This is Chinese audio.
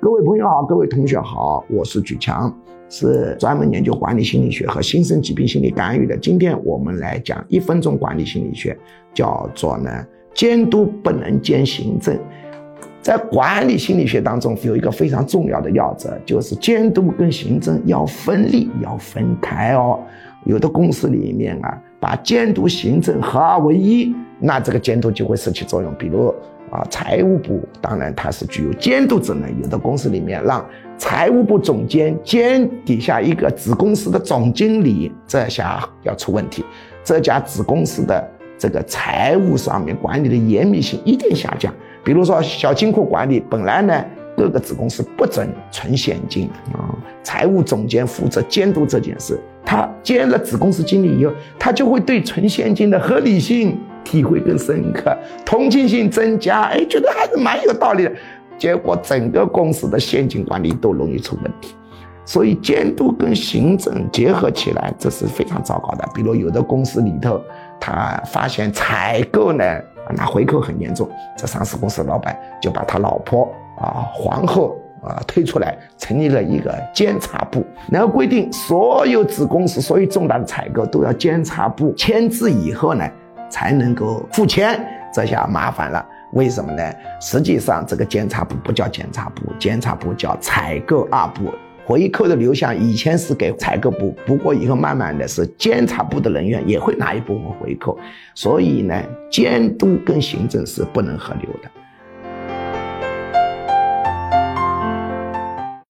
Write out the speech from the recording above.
各位朋友好，各位同学好，我是举强，是专门研究管理心理学和新生疾病心理干预的。今天我们来讲一分钟管理心理学，叫做呢监督不能兼行政。在管理心理学当中，有一个非常重要的要则，就是监督跟行政要分立，要分开哦。有的公司里面啊，把监督、行政合二为一，那这个监督就会失去作用。比如啊，财务部当然它是具有监督职能，有的公司里面让财务部总监兼底下一个子公司的总经理，这下要出问题，这家子公司的这个财务上面管理的严密性一定下降。比如说小金库管理，本来呢。各个子公司不准存现金啊！财务总监负责监督这件事。他兼了子公司经理以后，他就会对存现金的合理性体会更深刻，同情心增加。哎，觉得还是蛮有道理的。结果整个公司的现金管理都容易出问题。所以监督跟行政结合起来，这是非常糟糕的。比如有的公司里头，他发现采购呢拿回扣很严重，这上市公司老板就把他老婆。啊，皇后啊，推出来成立了一个监察部，然后规定所有子公司、所有重大的采购都要监察部签字以后呢，才能够付钱。这下麻烦了，为什么呢？实际上这个监察部不叫监察部，监察部叫采购二部。回扣的流向以前是给采购部，不过以后慢慢的是监察部的人员也会拿一部分回扣。所以呢，监督跟行政是不能合流的。